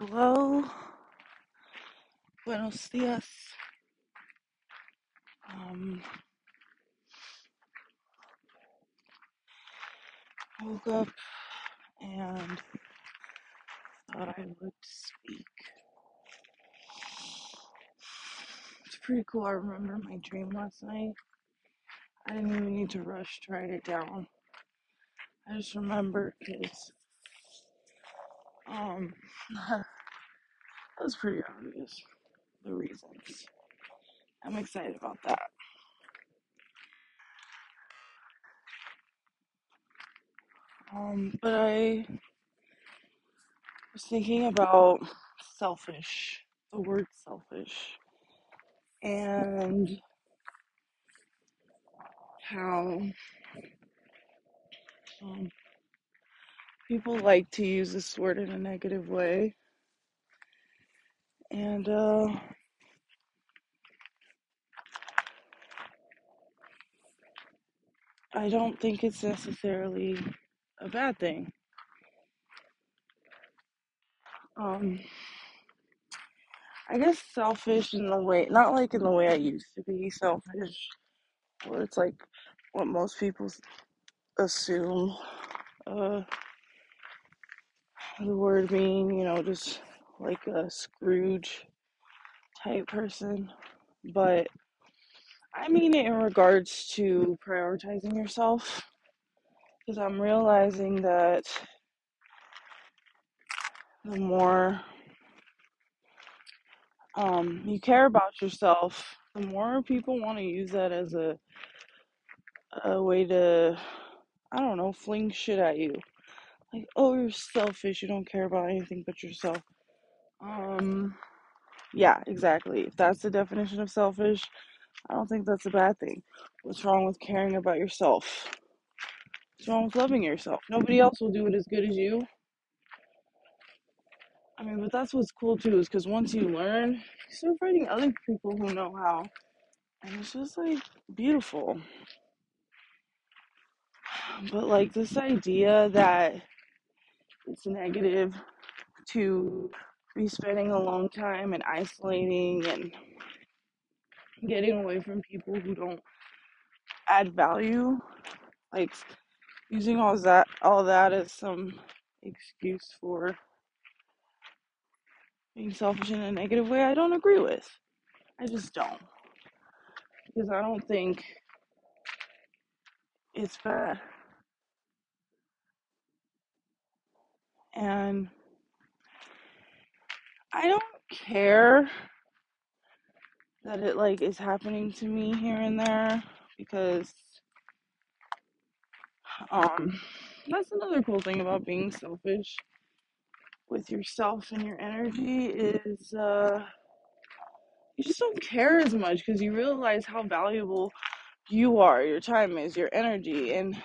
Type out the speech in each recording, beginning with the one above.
Hello, buenos dias. Um, woke up and thought I would speak. It's pretty cool. I remember my dream last night. I didn't even need to rush to write it down. I just remember because um, that was pretty obvious. The reasons. I'm excited about that. Um, but I was thinking about selfish, the word selfish, and how um, people like to use this word in a negative way. And uh, I don't think it's necessarily a bad thing. Um, I guess selfish in the way, not like in the way I used to be selfish, where it's like what most people assume uh, the word being, you know, just like a Scrooge type person. But I mean it in regards to prioritizing yourself, because I'm realizing that the more um, you care about yourself, the more people want to use that as a, a way to, I don't know, fling shit at you. Like, oh, you're selfish. You don't care about anything but yourself. Um, yeah, exactly. If that's the definition of selfish, I don't think that's a bad thing. What's wrong with caring about yourself? What's wrong with loving yourself? Nobody else will do it as good as you. I mean, but that's what's cool too, is because once you learn, you start finding other people who know how. And it's just like beautiful. But like this idea that it's negative to be spending a long time and isolating and getting away from people who don't add value, like using all that all that as some excuse for being selfish in a negative way, I don't agree with. I just don't. Because I don't think it's bad. And I don't care that it like is happening to me here and there because um that's another cool thing about being selfish with yourself and your energy is uh you just don't care as much because you realize how valuable you are your time is your energy and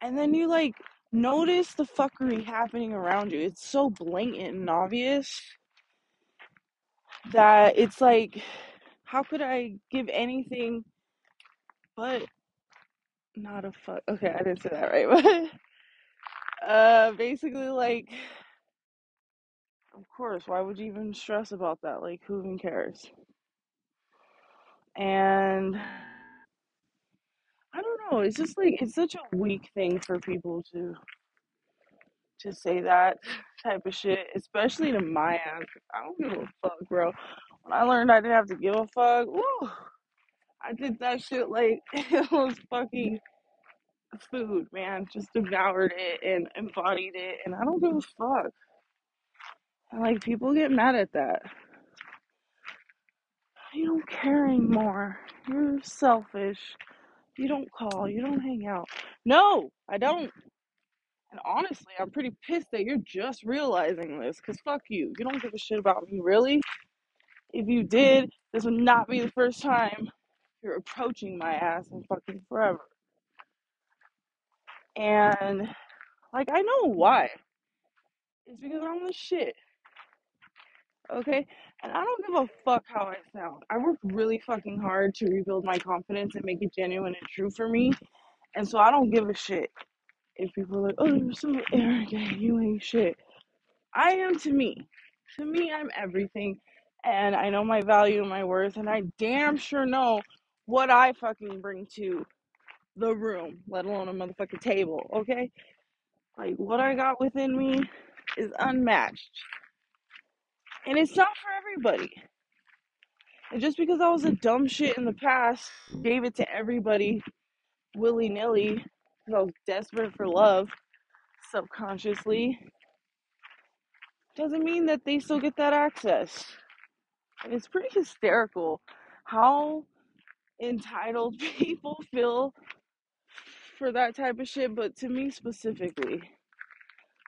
and then you like notice the fuckery happening around you. It's so blatant and obvious that it's like how could i give anything but not a fuck okay i didn't say that right but uh basically like of course why would you even stress about that? Like who even cares? And know it's just like it's such a weak thing for people to to say that type of shit especially to my ass. I don't give a fuck bro. When i learned i didn't have to give a fuck woo, i did that shit like it was fucking food man. Just devoured it and embodied it and i don't give a fuck. And like people get mad at that. You don't care anymore. You're selfish you don't call you don't hang out no i don't And honestly, I'm pretty pissed that you're just realizing this. Cause fuck you. You don't give a shit about me, really? If you did, this would not be the first time you're approaching my ass in fucking forever. And like I know why. It's because I'm the shit. Okay? And I don't give a fuck how I sound. I worked really fucking hard to rebuild my confidence and make it genuine and true for me. And so I don't give a shit if people are like, oh, you're so arrogant, you ain't shit. I am to me. To me, I'm everything. And I know my value and my worth. And I damn sure know what I fucking bring to the room, let alone a motherfucking table. Okay? Like, what I got within me is unmatched. And it's not for everybody. And just because I was a dumb shit in the past, gave it to everybody willy nilly, because I was desperate for love subconsciously, doesn't mean that they still get that access. And it's pretty hysterical how entitled people feel for that type of shit, but to me specifically,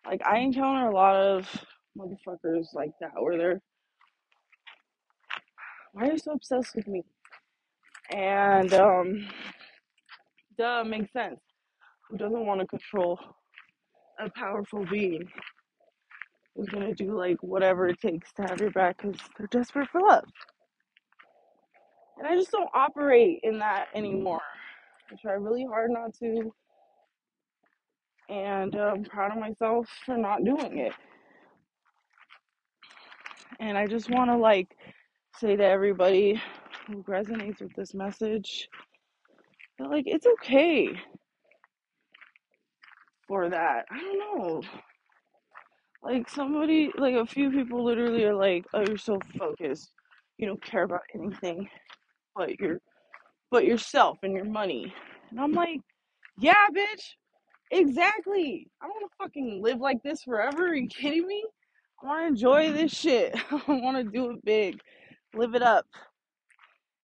like I encounter a lot of motherfuckers like that where they're why are you so obsessed with me? And um duh makes sense. Who doesn't want to control a powerful being who's gonna do like whatever it takes to have your back because they're desperate for love. And I just don't operate in that anymore. I try really hard not to, and I'm proud of myself for not doing it. And I just want to like say to everybody who resonates with this message that like it's okay for that. I don't know. Like somebody, like a few people literally are like, "Oh, you're so focused. You don't care about anything but your but yourself and your money." And I'm like, "Yeah, bitch. Exactly. I don't want to fucking live like this forever. Are you kidding me? I want to enjoy this shit. I want to do it big. Live it up.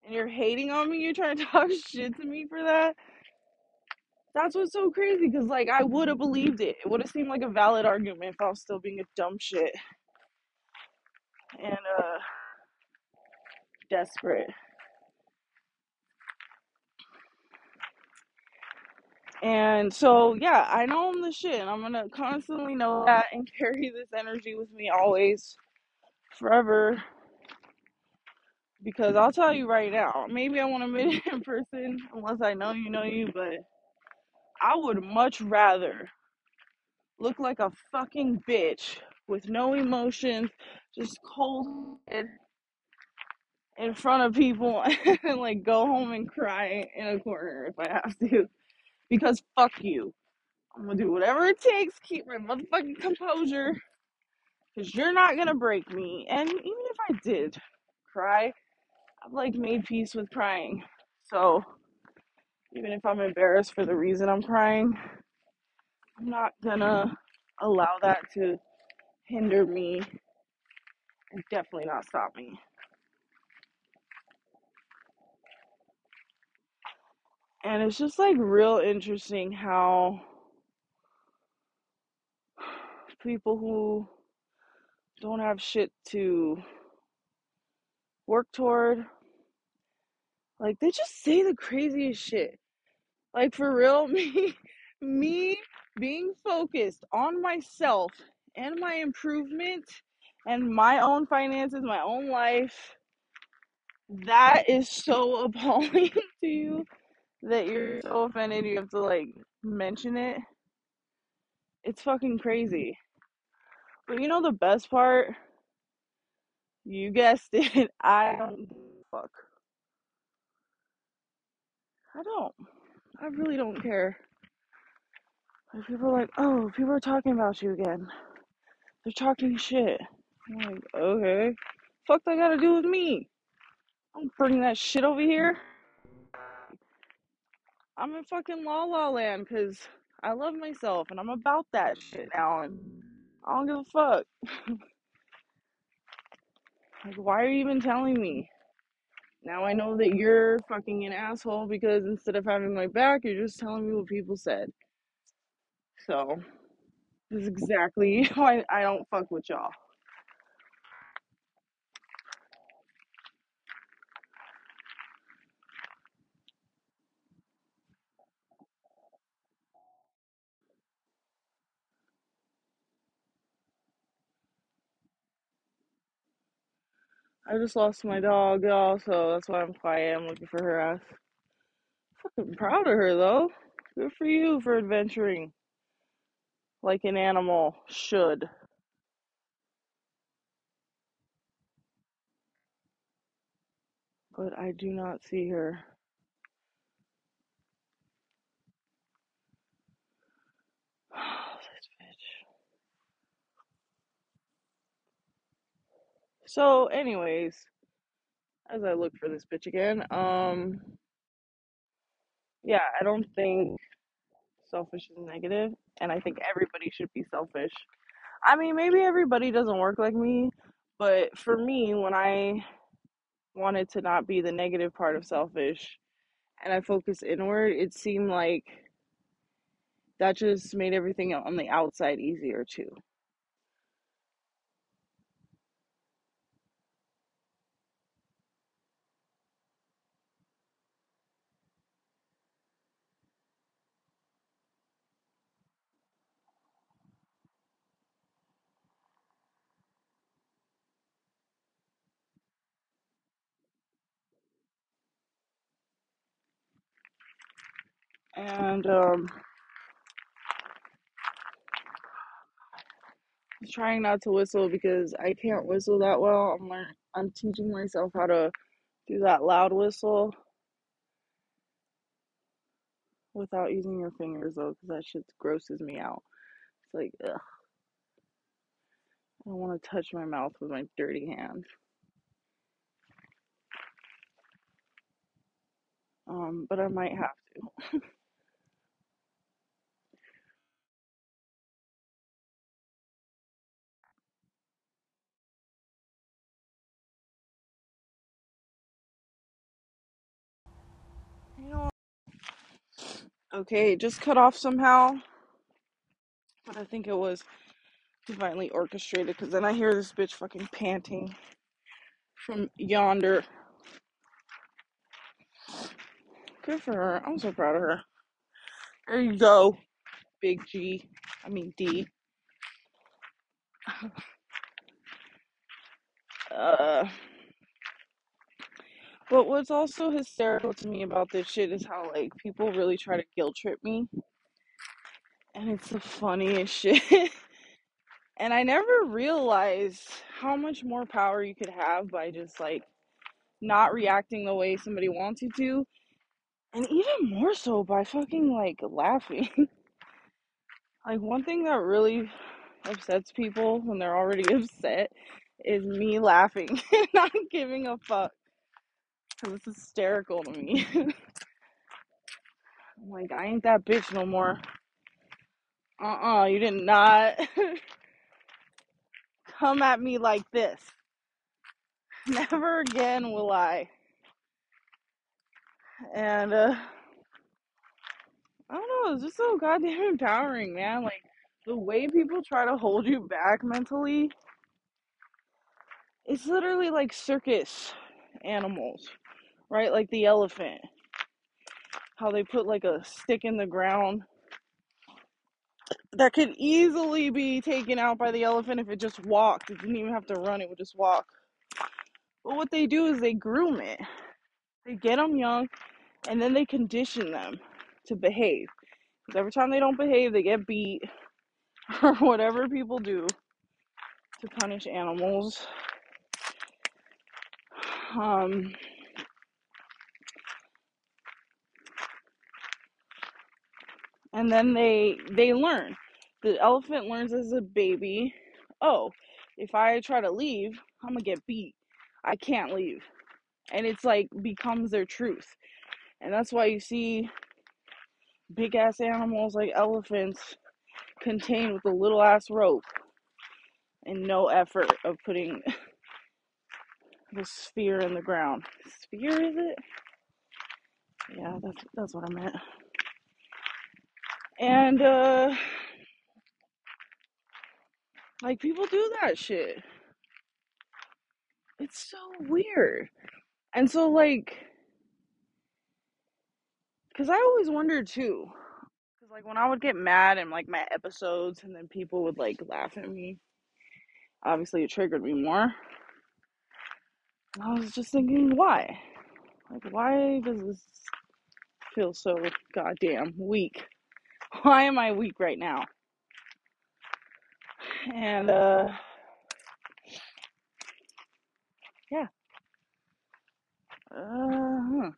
And you're hating on me? You're trying to talk shit to me for that? That's what's so crazy because, like, I would have believed it. It would have seemed like a valid argument if I was still being a dumb shit and uh, desperate. And so, yeah, I know I'm the shit. And I'm going to constantly know that and carry this energy with me always, forever. Because I'll tell you right now, maybe I want to it in person unless I know you know you, but I would much rather look like a fucking bitch with no emotions, just cold in front of people and like go home and cry in a corner if I have to. Because fuck you. I'm gonna do whatever it takes, keep my motherfucking composure, because you're not gonna break me. And even if I did cry, I've like made peace with crying. So even if I'm embarrassed for the reason I'm crying, I'm not gonna allow that to hinder me and definitely not stop me. And it's just like real interesting how people who don't have shit to work toward, like they just say the craziest shit. Like for real, me me being focused on myself and my improvement and my own finances, my own life, that is so appalling to you that you're so offended you have to like mention it. It's fucking crazy. But you know the best part? You guessed it. I don't give a fuck. I don't. I really don't care. Like people are like, oh, people are talking about you again. They're talking shit. I'm like, okay. Fuck that gotta do with me. I'm bringing that shit over here. I'm in fucking La La Land because I love myself and I'm about that shit now and I don't give a fuck. Like, why are you even telling me? Now I know that you're fucking an asshole because instead of having my back, you're just telling me what people said. So, this is exactly why I don't fuck with y'all. I just lost my dog, y'all. So That's why I'm quiet. I'm looking for her ass. Fucking proud of her, though. Good for you for adventuring like an animal should. But I do not see her. So, anyways, as I look for this bitch again, um, yeah, I don't think selfish is negative, and I think everybody should be selfish. I mean, maybe everybody doesn't work like me, but for me, when I wanted to not be the negative part of selfish and I focused inward, it seemed like that just made everything on the outside easier too. And um, I'm trying not to whistle because I can't whistle that well. I'm learning, I'm teaching myself how to do that loud whistle without using your fingers though, because that shit grosses me out. It's like, ugh, I don't want to touch my mouth with my dirty hand. Um, but I might have to. You know, okay, it just cut off somehow, but I think it was divinely orchestrated because then I hear this bitch fucking panting from yonder. Good for her. I'm so proud of her. There you go, big G. I mean D. Uh, but what's also hysterical to me about this shit is how like people really try to guilt trip me, and it's the funniest shit. and I never realized how much more power you could have by just like not reacting the way somebody wants you to, and even more so by fucking like laughing. like one thing that really upsets people when they're already upset is me laughing and not giving a fuck because it's hysterical to me. I'm like, I ain't that bitch no more. Uh uh you did not come at me like this. Never again will I. And, uh, I don't know, it's just so goddamn empowering, man. Like, the way people try to hold you back mentally, it's literally like circus animals, right? Like the elephant. How they put like a stick in the ground that could easily be taken out by the elephant if it just walked. It didn't even have to run, it would just walk. But what they do is they groom it. They get them young and then they condition them to behave. Because every time they don't behave, they get beat or whatever people do to punish animals. Um, and then they they learn. The elephant learns as a baby, oh, if I try to leave, I'm gonna get beat. I can't leave. And it's like becomes their truth. And that's why you see big ass animals like elephants contained with a little ass rope and no effort of putting the sphere in the ground. Sphere is it? Yeah, that's that's what I meant. And uh like people do that shit. It's so weird. And so like cuz I always wondered too cuz like when I would get mad in like my episodes and then people would like laugh at me, obviously it triggered me more. I was just thinking why? Like why does this feel so goddamn weak? Why am I weak right now? And uh yeah, Uh,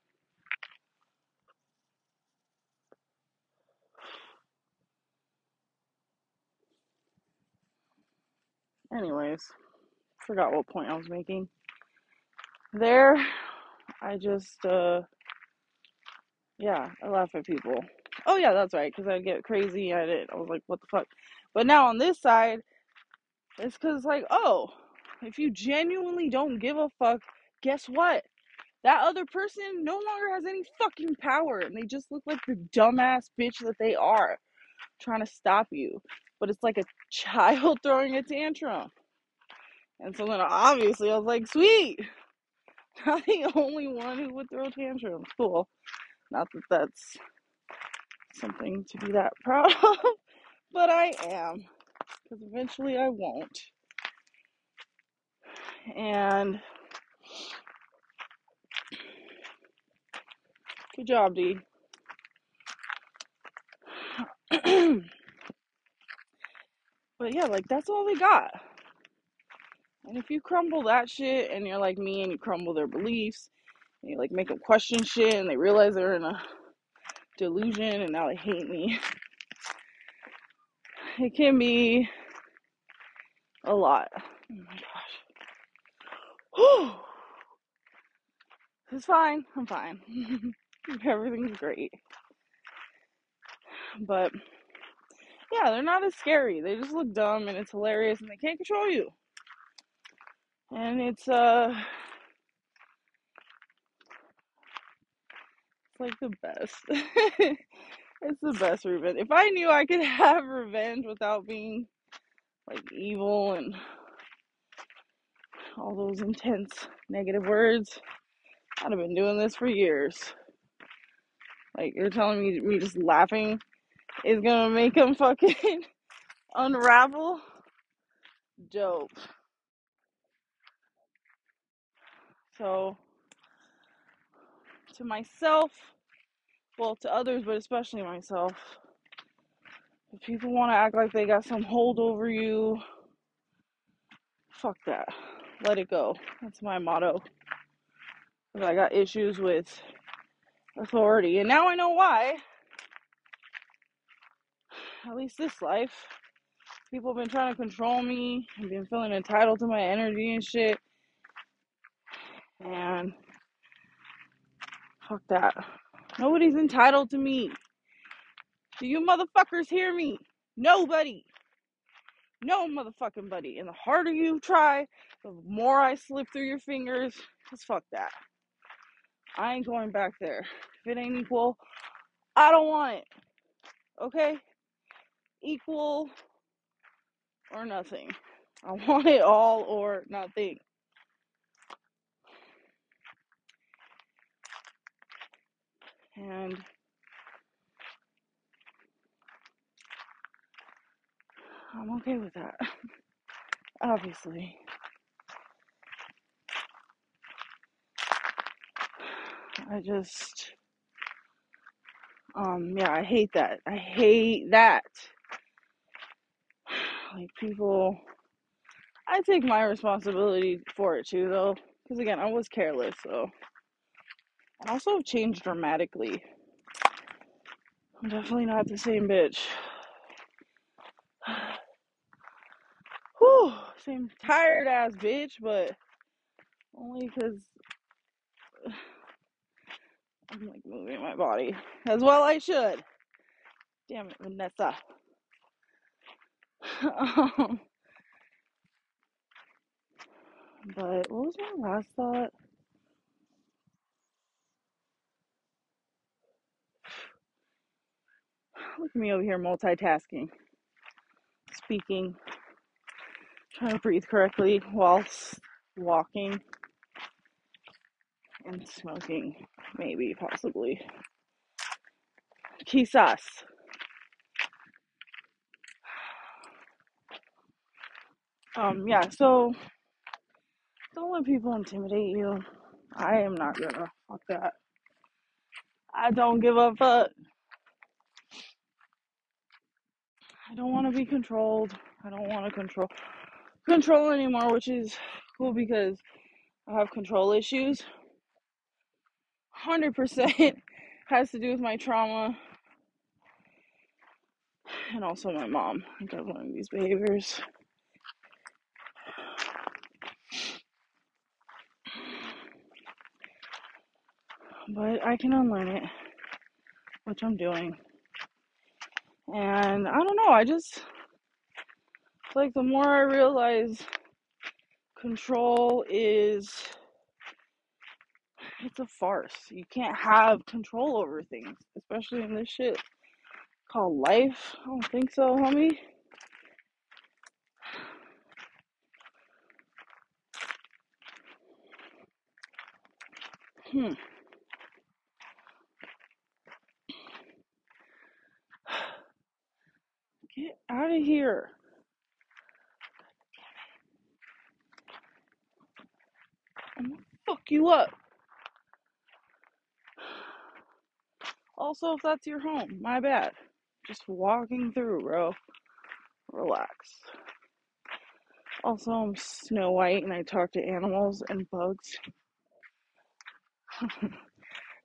anyways, forgot what point I was making. There, I just, uh, yeah, I laugh at people. Oh yeah, that's right, because I get crazy at it. I was like, what the fuck? But now on this side, it's because it's like, oh, if you genuinely don't give a fuck, guess what? That other person no longer has any fucking power, and they just look like the dumbass bitch that they are, trying to stop you. But it's like a child throwing a tantrum. And so then obviously I was like, sweet, not the only one who would throw tantrums. Cool. Not that that's something to be that proud of, but I am. Because eventually I won't. And good job, D. but yeah, like that's all they got. And if you crumble that shit and you're like me and you crumble their beliefs, and you like make them question shit and they realize they're in a delusion and now they hate me, it can be a lot. Oh my gosh. it's fine. I'm fine. Everything's great. But yeah, they're not as scary. They just look dumb and it's hilarious and they can't control you. And it's uh it's like the best. it's the best revenge. If I knew I could have revenge without being like evil and all those intense negative words, I'd have been doing this for years. Like you're telling me me just laughing is gonna make them fucking unravel? Dope. So to myself, well to others, but especially myself, if people want to act like they got some hold over you, fuck that. Let it go. That's my motto. I got issues with authority. And now I know why. At least this life. People have been trying to control me and been feeling entitled to my energy and shit. And fuck that. Nobody's entitled to me. Do you motherfuckers hear me? Nobody. No motherfucking buddy. And the harder you try, the more I slip through your fingers. Just fuck that. I ain't going back there. If it ain't equal, I don't want it. Okay? Equal or nothing. I want it all or nothing. And I'm okay with that. Obviously. I just um yeah, I hate that. I hate that. Like people I take my responsibility for it too though. Because again, I was careless, so I also have changed dramatically. I'm definitely not the same bitch. Whew, same tired ass bitch, but only because I'm like moving my body as well. I should. Damn it, Vanessa. um, but what was my last thought? Look at me over here multitasking, speaking, trying to breathe correctly whilst walking and smoking, maybe, possibly. Quizás. Um, yeah, so don't let people intimidate you. I am not gonna. Fuck that. I don't give a fuck. I don't want to be controlled. I don't want to control control anymore, which is cool because I have control issues. 100% has to do with my trauma and also my mom. I think I've these behaviors. But I can unlearn it, which I'm doing. And I don't know, I just it's like the more I realize control is it's a farce. You can't have control over things, especially in this shit called life. I don't think so, homie. Hmm. Get out of here. I'm gonna fuck you up. Also, if that's your home, my bad. Just walking through, bro. Relax. Also, I'm Snow White and I talk to animals and bugs.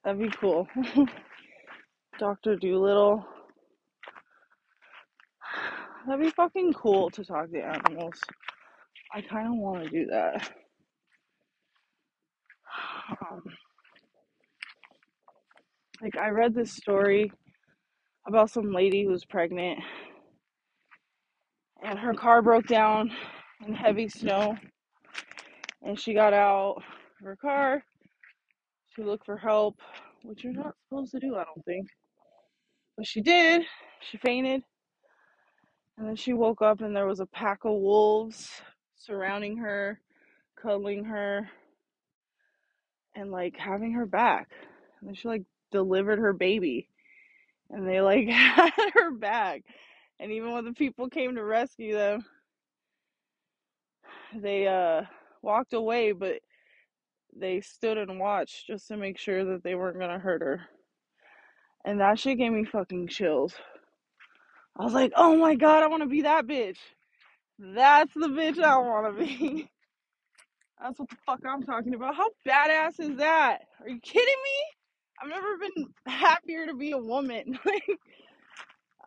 That'd be cool. Dr. Dolittle. That'd be fucking cool to talk to animals. I kind of want to do that. Um, like, I read this story about some lady who was pregnant and her car broke down in heavy snow and she got out of her car to look for help, which you're not supposed to do, I don't think. But she did. She fainted and then she woke up and there was a pack of wolves surrounding her, cuddling her, and like having her back. And then she like delivered her baby and they like had her back. And even when the people came to rescue them, they uh walked away, but they stood and watched just to make sure that they weren't gonna hurt her. And that shit gave me fucking chills. I was like, oh my god, I wanna be that bitch. That's the bitch I wanna be. That's what the fuck I'm talking about. How badass is that? Are you kidding me? I've never been happier to be a woman. Like,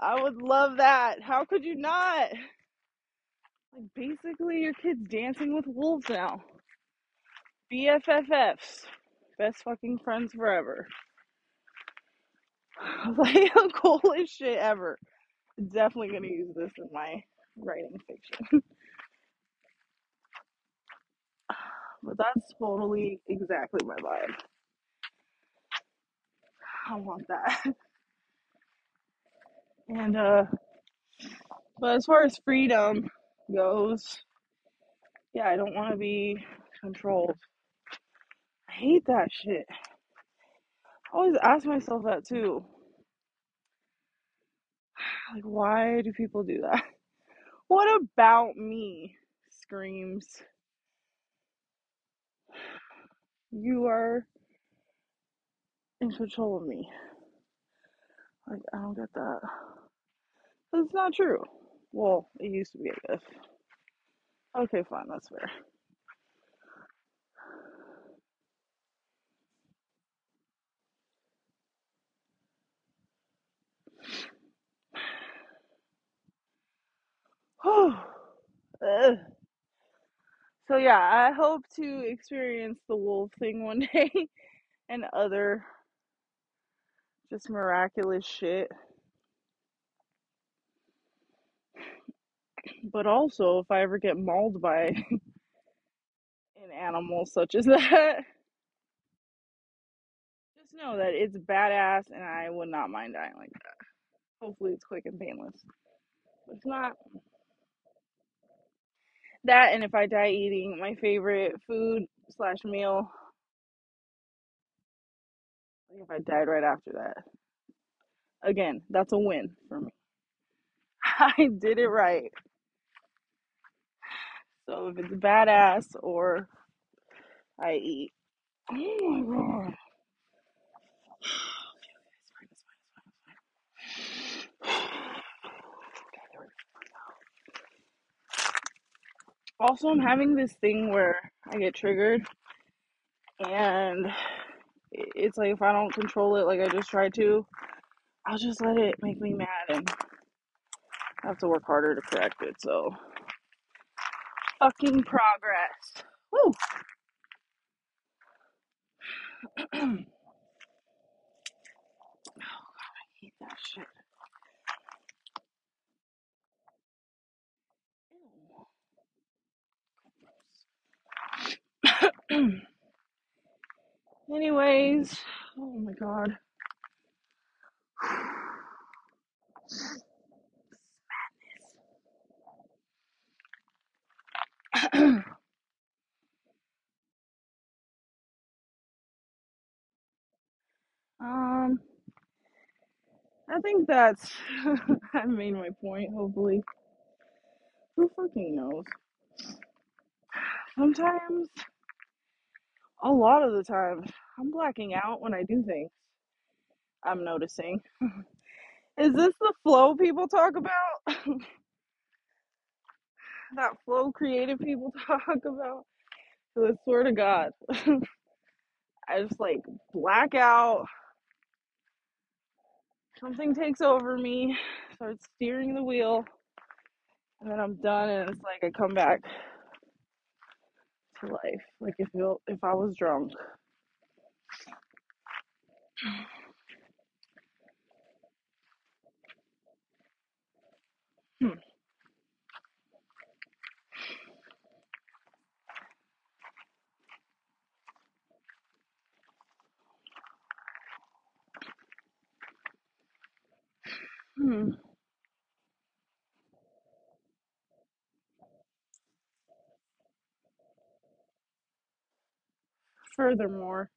I would love that. How could you not? Like, basically, your kid's dancing with wolves now. BFFs. Best fucking friends forever. like coolest shit ever. Definitely gonna use this in my writing fiction. but that's totally exactly my vibe. I want that. And uh but as far as freedom goes, yeah, I don't wanna be controlled. I hate that shit. I always ask myself that too. Like why do people do that? What about me screams you are in control of me? Like I don't get that. That's not true. Well, it used to be, I guess. Okay, fine, that's fair. So yeah, I hope to experience the wolf thing one day and other just miraculous shit. But also, if I ever get mauled by an animal such as that, just know that it's badass and I would not mind dying like that. Hopefully, it's quick and painless. It's not that, and if I die eating my favorite food slash meal, if I died right after that, again, that's a win for me. I did it right. So if it's badass or I eat, oh my god. Also, I'm having this thing where I get triggered and It's like if I don't control it like I just try to, I'll just let it make me mad and I have to work harder to correct it. So, fucking progress. Woo! Oh god, I hate that shit. Anyways, oh my god. um, I think that's. I made my point, hopefully. Who fucking knows? Sometimes, a lot of the time, I'm blacking out when I do things. I'm noticing. Is this the flow people talk about? that flow creative people talk about? 'Cause I swear to God, I just like black out. Something takes over me, starts steering the wheel, and then I'm done. And it's like I come back to life, like if you if I was drunk. Hmm. Hmm. Furthermore,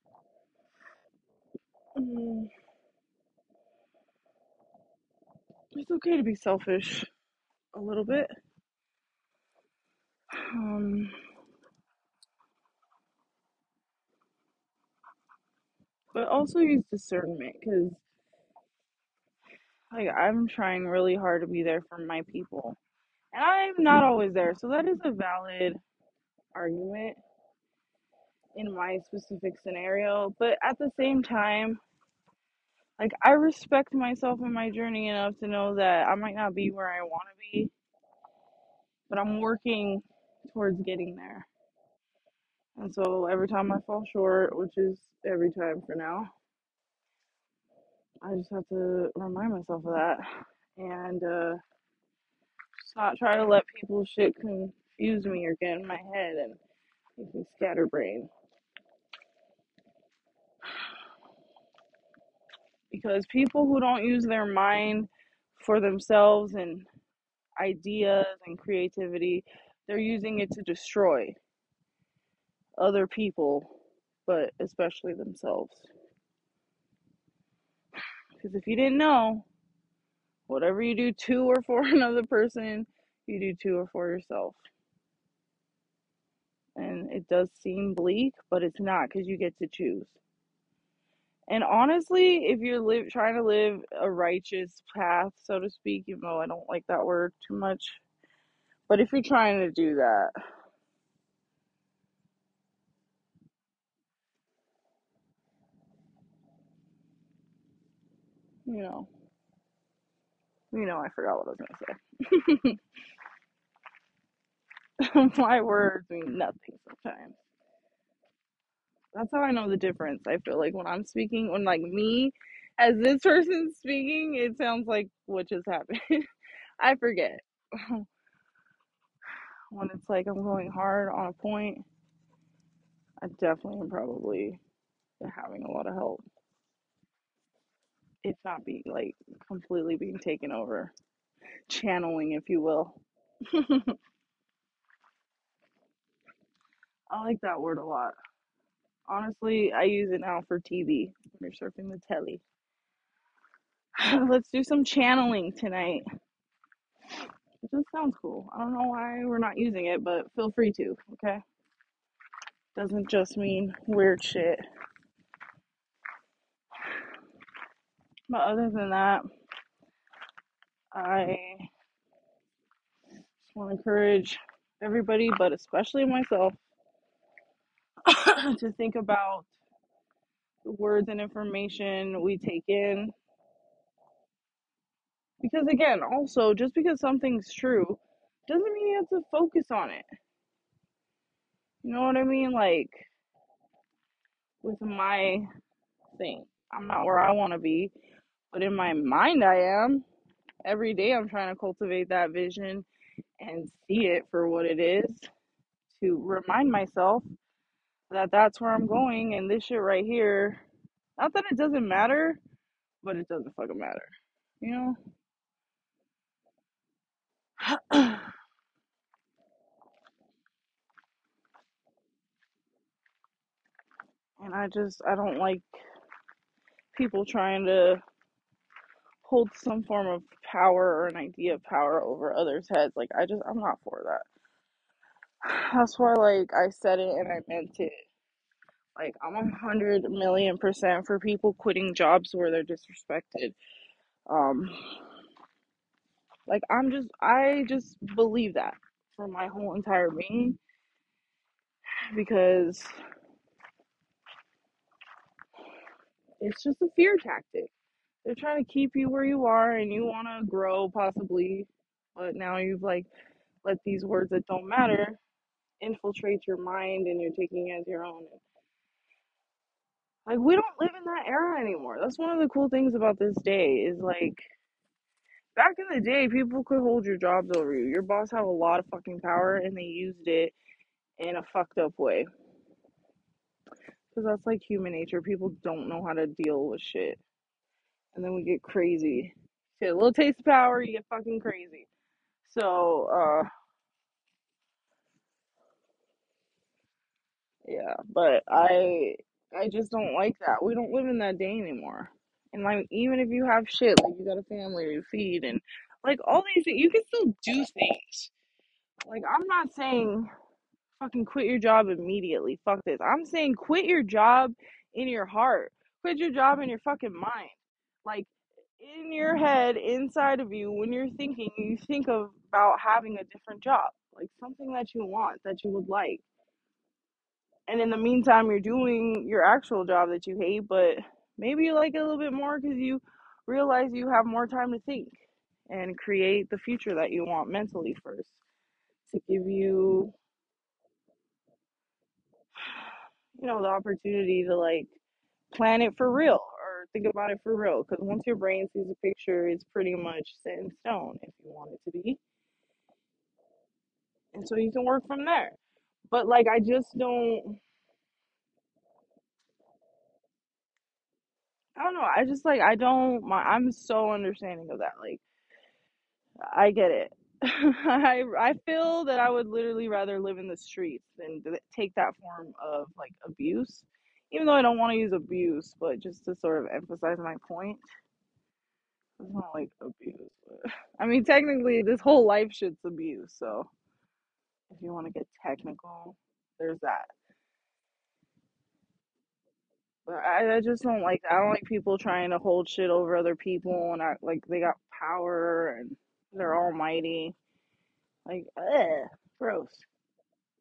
mm, it's okay to be selfish a little bit, um, but also use discernment because like I'm trying really hard to be there for my people, and I'm not always there. So that is a valid argument in my specific scenario. But at the same time, like I respect myself and my journey enough to know that I might not be where I want to be, but I'm working towards getting there. And so every time I fall short, which is every time for now, I just have to remind myself of that and uh, just not try to let people's shit confuse me or get in my head and make me scatterbrain. Because people who don't use their mind for themselves and ideas and creativity, they're using it to destroy other people, but especially themselves. Because if you didn't know, whatever you do to or for another person, you do to or for yourself. And it does seem bleak, but it's not because you get to choose. And honestly, if you're live, trying to live a righteous path, so to speak, even though I don't like that word too much, but if you're trying to do that, you know, you know, I forgot what I was gonna say. My words mean nothing sometimes. That's how I know the difference. I feel like when I'm speaking, when like me, as this person speaking, it sounds like what just happened. I forget when it's like I'm going hard on a point. I definitely am probably having a lot of help. If not being like completely being taken over, channeling, if you will. I like that word a lot. Honestly, I use it now for TV when you're surfing the telly. Let's do some channeling tonight. It just sounds cool. I don't know why we're not using it, but feel free to, okay? Doesn't just mean weird shit. But other than that, I just want to encourage everybody, but especially myself, to think about the words and information we take in. Because again, also, just because something's true doesn't mean you have to focus on it. You know what I mean? Like, with my thing, I'm not where I want to be, but in my mind, I am. Every day, I'm trying to cultivate that vision and see it for what it is to remind myself that that's where I'm going and this shit right here. Not that it doesn't matter, but it doesn't fucking matter. You know? and I just, I don't like people trying to hold some form of power or an idea of power over others' heads. Like, I just, I'm not for that. That's why, like, I said it and I meant it. Like, I'm a hundred million percent for people quitting jobs where they're disrespected. Um, like, I'm just, I just believe that for my whole entire being because it's just a fear tactic. They're trying to keep you where you are and you want to grow possibly, but now you've like let these words that don't matter infiltrate your mind and you're taking it as your own. Like we don't live in that era anymore. That's one of the cool things about this day is like back in the day people could hold your jobs over you. Your boss had a lot of fucking power and they used it in a fucked up way. Cuz that's like human nature. People don't know how to deal with shit. And then we get crazy. Get a little taste of power, you get fucking crazy. So, uh Yeah, but I I just don't like that. We don't live in that day anymore. And like even if you have shit, like you got a family to feed and like all these things, you can still do things. Like I'm not saying fucking quit your job immediately. Fuck this. I'm saying quit your job in your heart. Quit your job in your fucking mind. Like in your head, inside of you, when you're thinking, you think of about having a different job, like something that you want, that you would like and in the meantime you're doing your actual job that you hate but maybe you like it a little bit more because you realize you have more time to think and create the future that you want mentally first to give you you know the opportunity to like plan it for real or think about it for real. Because once your brain sees a picture it's pretty much set in stone if you want it to be. And so you can work from there but like i just don't i don't know i just like i don't my i'm so understanding of that like I get it. I I feel that I would literally rather live in the streets than th- take that form of like abuse. Even though I don't want to use abuse, but just to sort of emphasize my point, it's not like abuse. But, I mean, technically, this whole life shit's abuse. So if you want to get technical, there's that. But I, I just don't like. I don't like people trying to hold shit over other people and like they got power and they're almighty. Like, ugh, gross.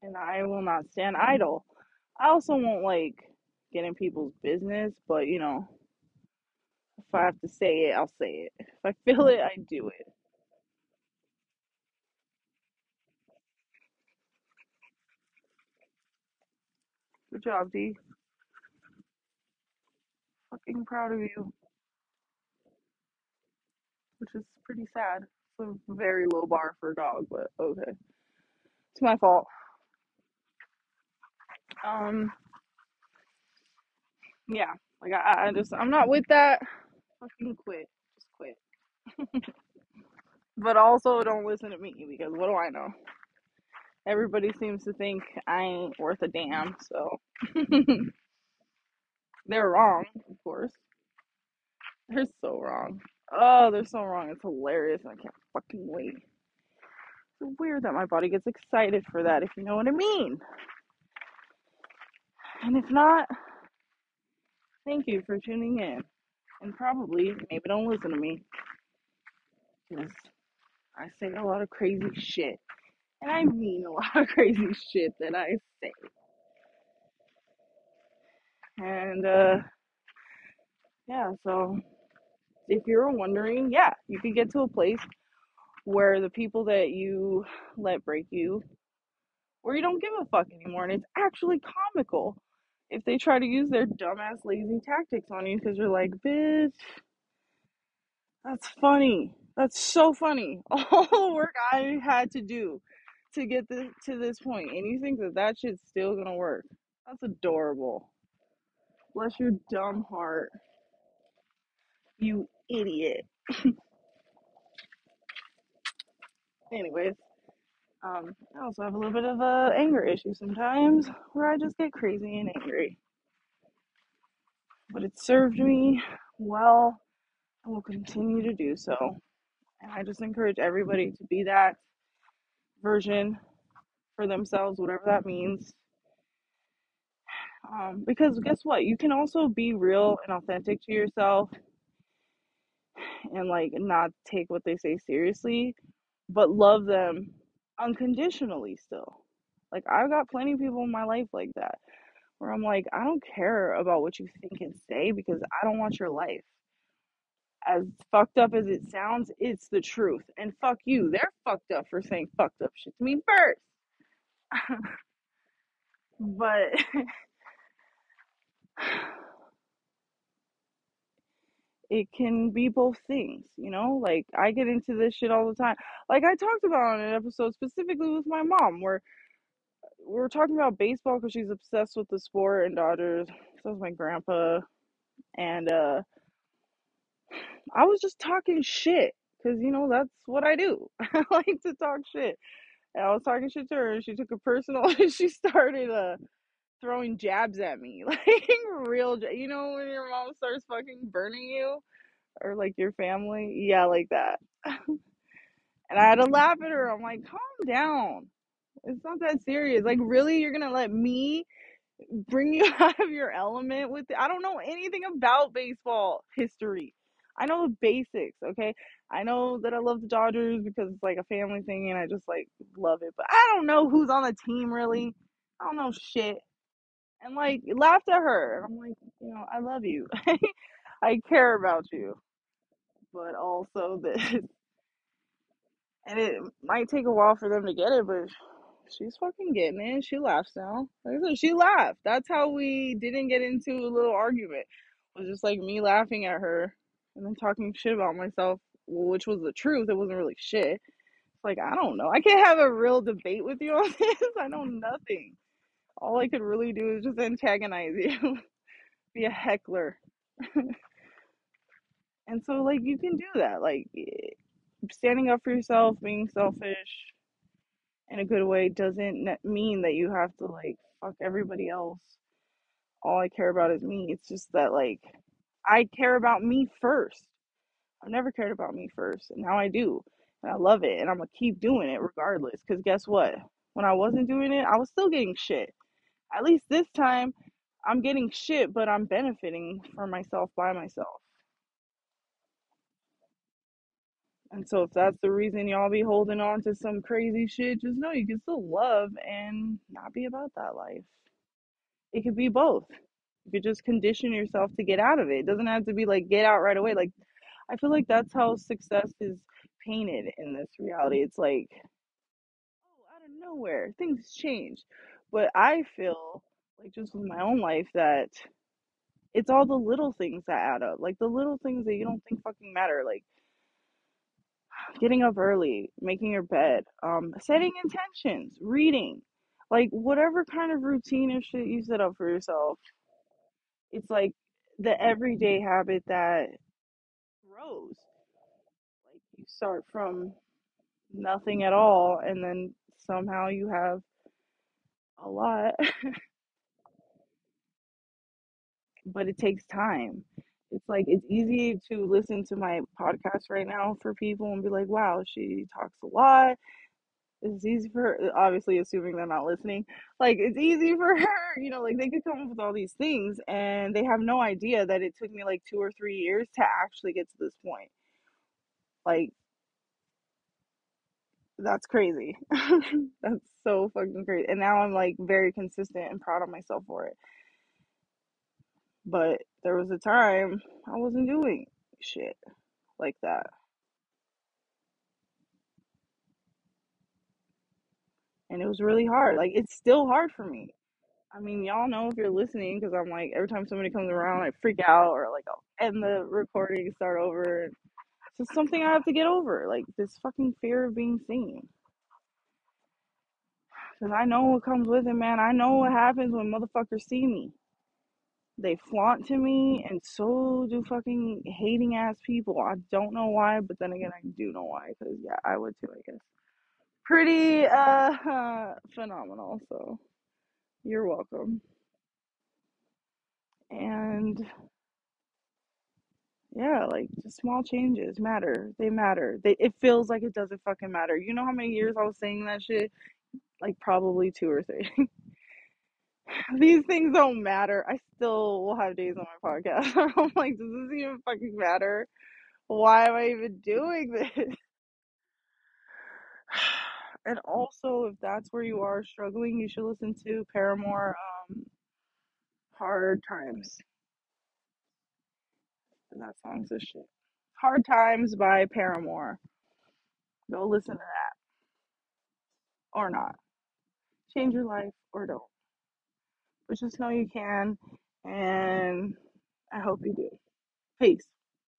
and I will not stand idle. I also won't like get in people's business, but you know, if I have to say it, I'll say it. If I feel it, I do it. Good job, D. Fucking proud of you, which is pretty sad. It's a very low bar for a dog, but okay. It's my fault. Um, yeah, like I, I just, I'm not with that. Fucking quit. Just quit. But also, don't listen to me because what do I know? Everybody seems to think I ain't worth a damn, so they're wrong, of course. They're so wrong. Oh, they're so wrong. It's hilarious. I can't fucking wait. It's weird that my body gets excited for that, if you know what I mean. And if not, thank you for tuning in. And probably, maybe don't listen to me, because I say a lot of crazy shit. And I mean a lot of crazy shit that I say. And, uh, yeah, so if you're wondering, yeah, you could get to a place where the people that you let break you, where you don't give a fuck anymore, and it's actually comical if they try to use their dumbass lazy tactics on you because you're like, bitch, that's funny. That's so funny. All the work I had to do to get this to this point, and you think that that shit's still gonna work? That's adorable. Bless your dumb heart, you idiot. Anyways, um, I also have a little bit of a anger issue sometimes, where I just get crazy and angry. But it served me well, and will continue to do so. And I just encourage everybody to be that version for themselves, whatever that means. Um, because guess what? You can also be real and authentic to yourself and like not take what they say seriously, but love them unconditionally still. Like I've got plenty of people in my life like that where I'm like, I don't care about what you think and say because I don't want your life. As fucked up as it sounds, it's the truth. And fuck you. They're fucked up for saying fucked up shit to me first. but it can be both things, you know? Like I get into this shit all the time. Like I talked about on an episode specifically with my mom where we were talking about baseball because she's obsessed with the sport and Dodgers. So is my grandpa. And uh I was just talking shit because you know that's what I do. I like to talk shit. And I was talking shit to her and she took it personal and she started uh throwing jabs at me. Like real you know when your mom starts fucking burning you or like your family? Yeah, like that. And I had to laugh at her. I'm like, calm down. It's not that serious. Like, really? You're gonna let me bring you out of your element with it? I don't know anything about baseball history. I know the basics, okay? I know that I love the Dodgers because it's like a family thing and I just like love it. But I don't know who's on the team really. I don't know shit. And like laughed at her. And I'm like, you know, I love you. I care about you. But also this and it might take a while for them to get it, but she's fucking getting it. She laughs now. Like I said, she laughed. That's how we didn't get into a little argument. It was just like me laughing at her and then talking shit about myself, which was the truth. It wasn't really shit. It's like I don't know. I can't have a real debate with you on this. I know nothing. All I could really do is just antagonize you, be a heckler. And so like you can do that. Like standing up for yourself, being selfish in a good way doesn't mean that you have to like fuck everybody else. All I care about is me. It's just that like I care about me first. I've never cared about me first, and now I do. And I love it, and I'm gonna keep doing it regardless. Because guess what? When I wasn't doing it, I was still getting shit. At least this time, I'm getting shit, but I'm benefiting for myself by myself. And so if that's the reason y'all be holding on to some crazy shit, just know you can still love and not be about that life. It could be both. You just condition yourself to get out of it. It doesn't have to be like get out right away. Like I feel like that's how success is painted in this reality. It's like, oh, out of nowhere, things change. But I feel like just with my own life that it's all the little things that add up. Like the little things that you don't think fucking matter. Like getting up early, making your bed, um, setting intentions, reading, like whatever kind of routine or shit you set up for yourself. It's like the everyday mm-hmm. habit that grows. Like you start from nothing at all, and then somehow you have a lot, but it takes time. It's like it's easy to listen to my podcast right now for people and be like, wow, she talks a lot it's easy for obviously assuming they're not listening like it's easy for her you know like they could come up with all these things and they have no idea that it took me like two or three years to actually get to this point. Like that's crazy. That's so fucking crazy and now i'm like very consistent and proud of myself for it. But there was a time I wasn't doing shit like that. And it was really hard. Like, it's still hard for me. I mean, y'all know if you're listening, because I'm like, every time somebody comes around, I freak out or like I'll end the recording, start over. It's just something I have to get over. Like, this fucking fear of being seen. Because I know what comes with it, man. I know what happens when motherfuckers see me. They flaunt to me, and so do fucking hating ass people. I don't know why, but then again, I do know why. Because, yeah, I would too, I guess. Pretty uh phenomenal. So, you're welcome. And yeah, like just small changes matter. They matter. They it feels like it doesn't fucking matter. You know how many years I was saying that shit? Like probably two or three. These things don't matter. I still will have days on my podcast. I'm like, does this even fucking matter? Why am I even doing this? And also, if that's where you are struggling, you should listen to Paramore um Hard Times. And that song's a shit. Hard Times by Paramore. Go listen to that or not. Change your life or don't. But just know you can and I hope you do. Peace.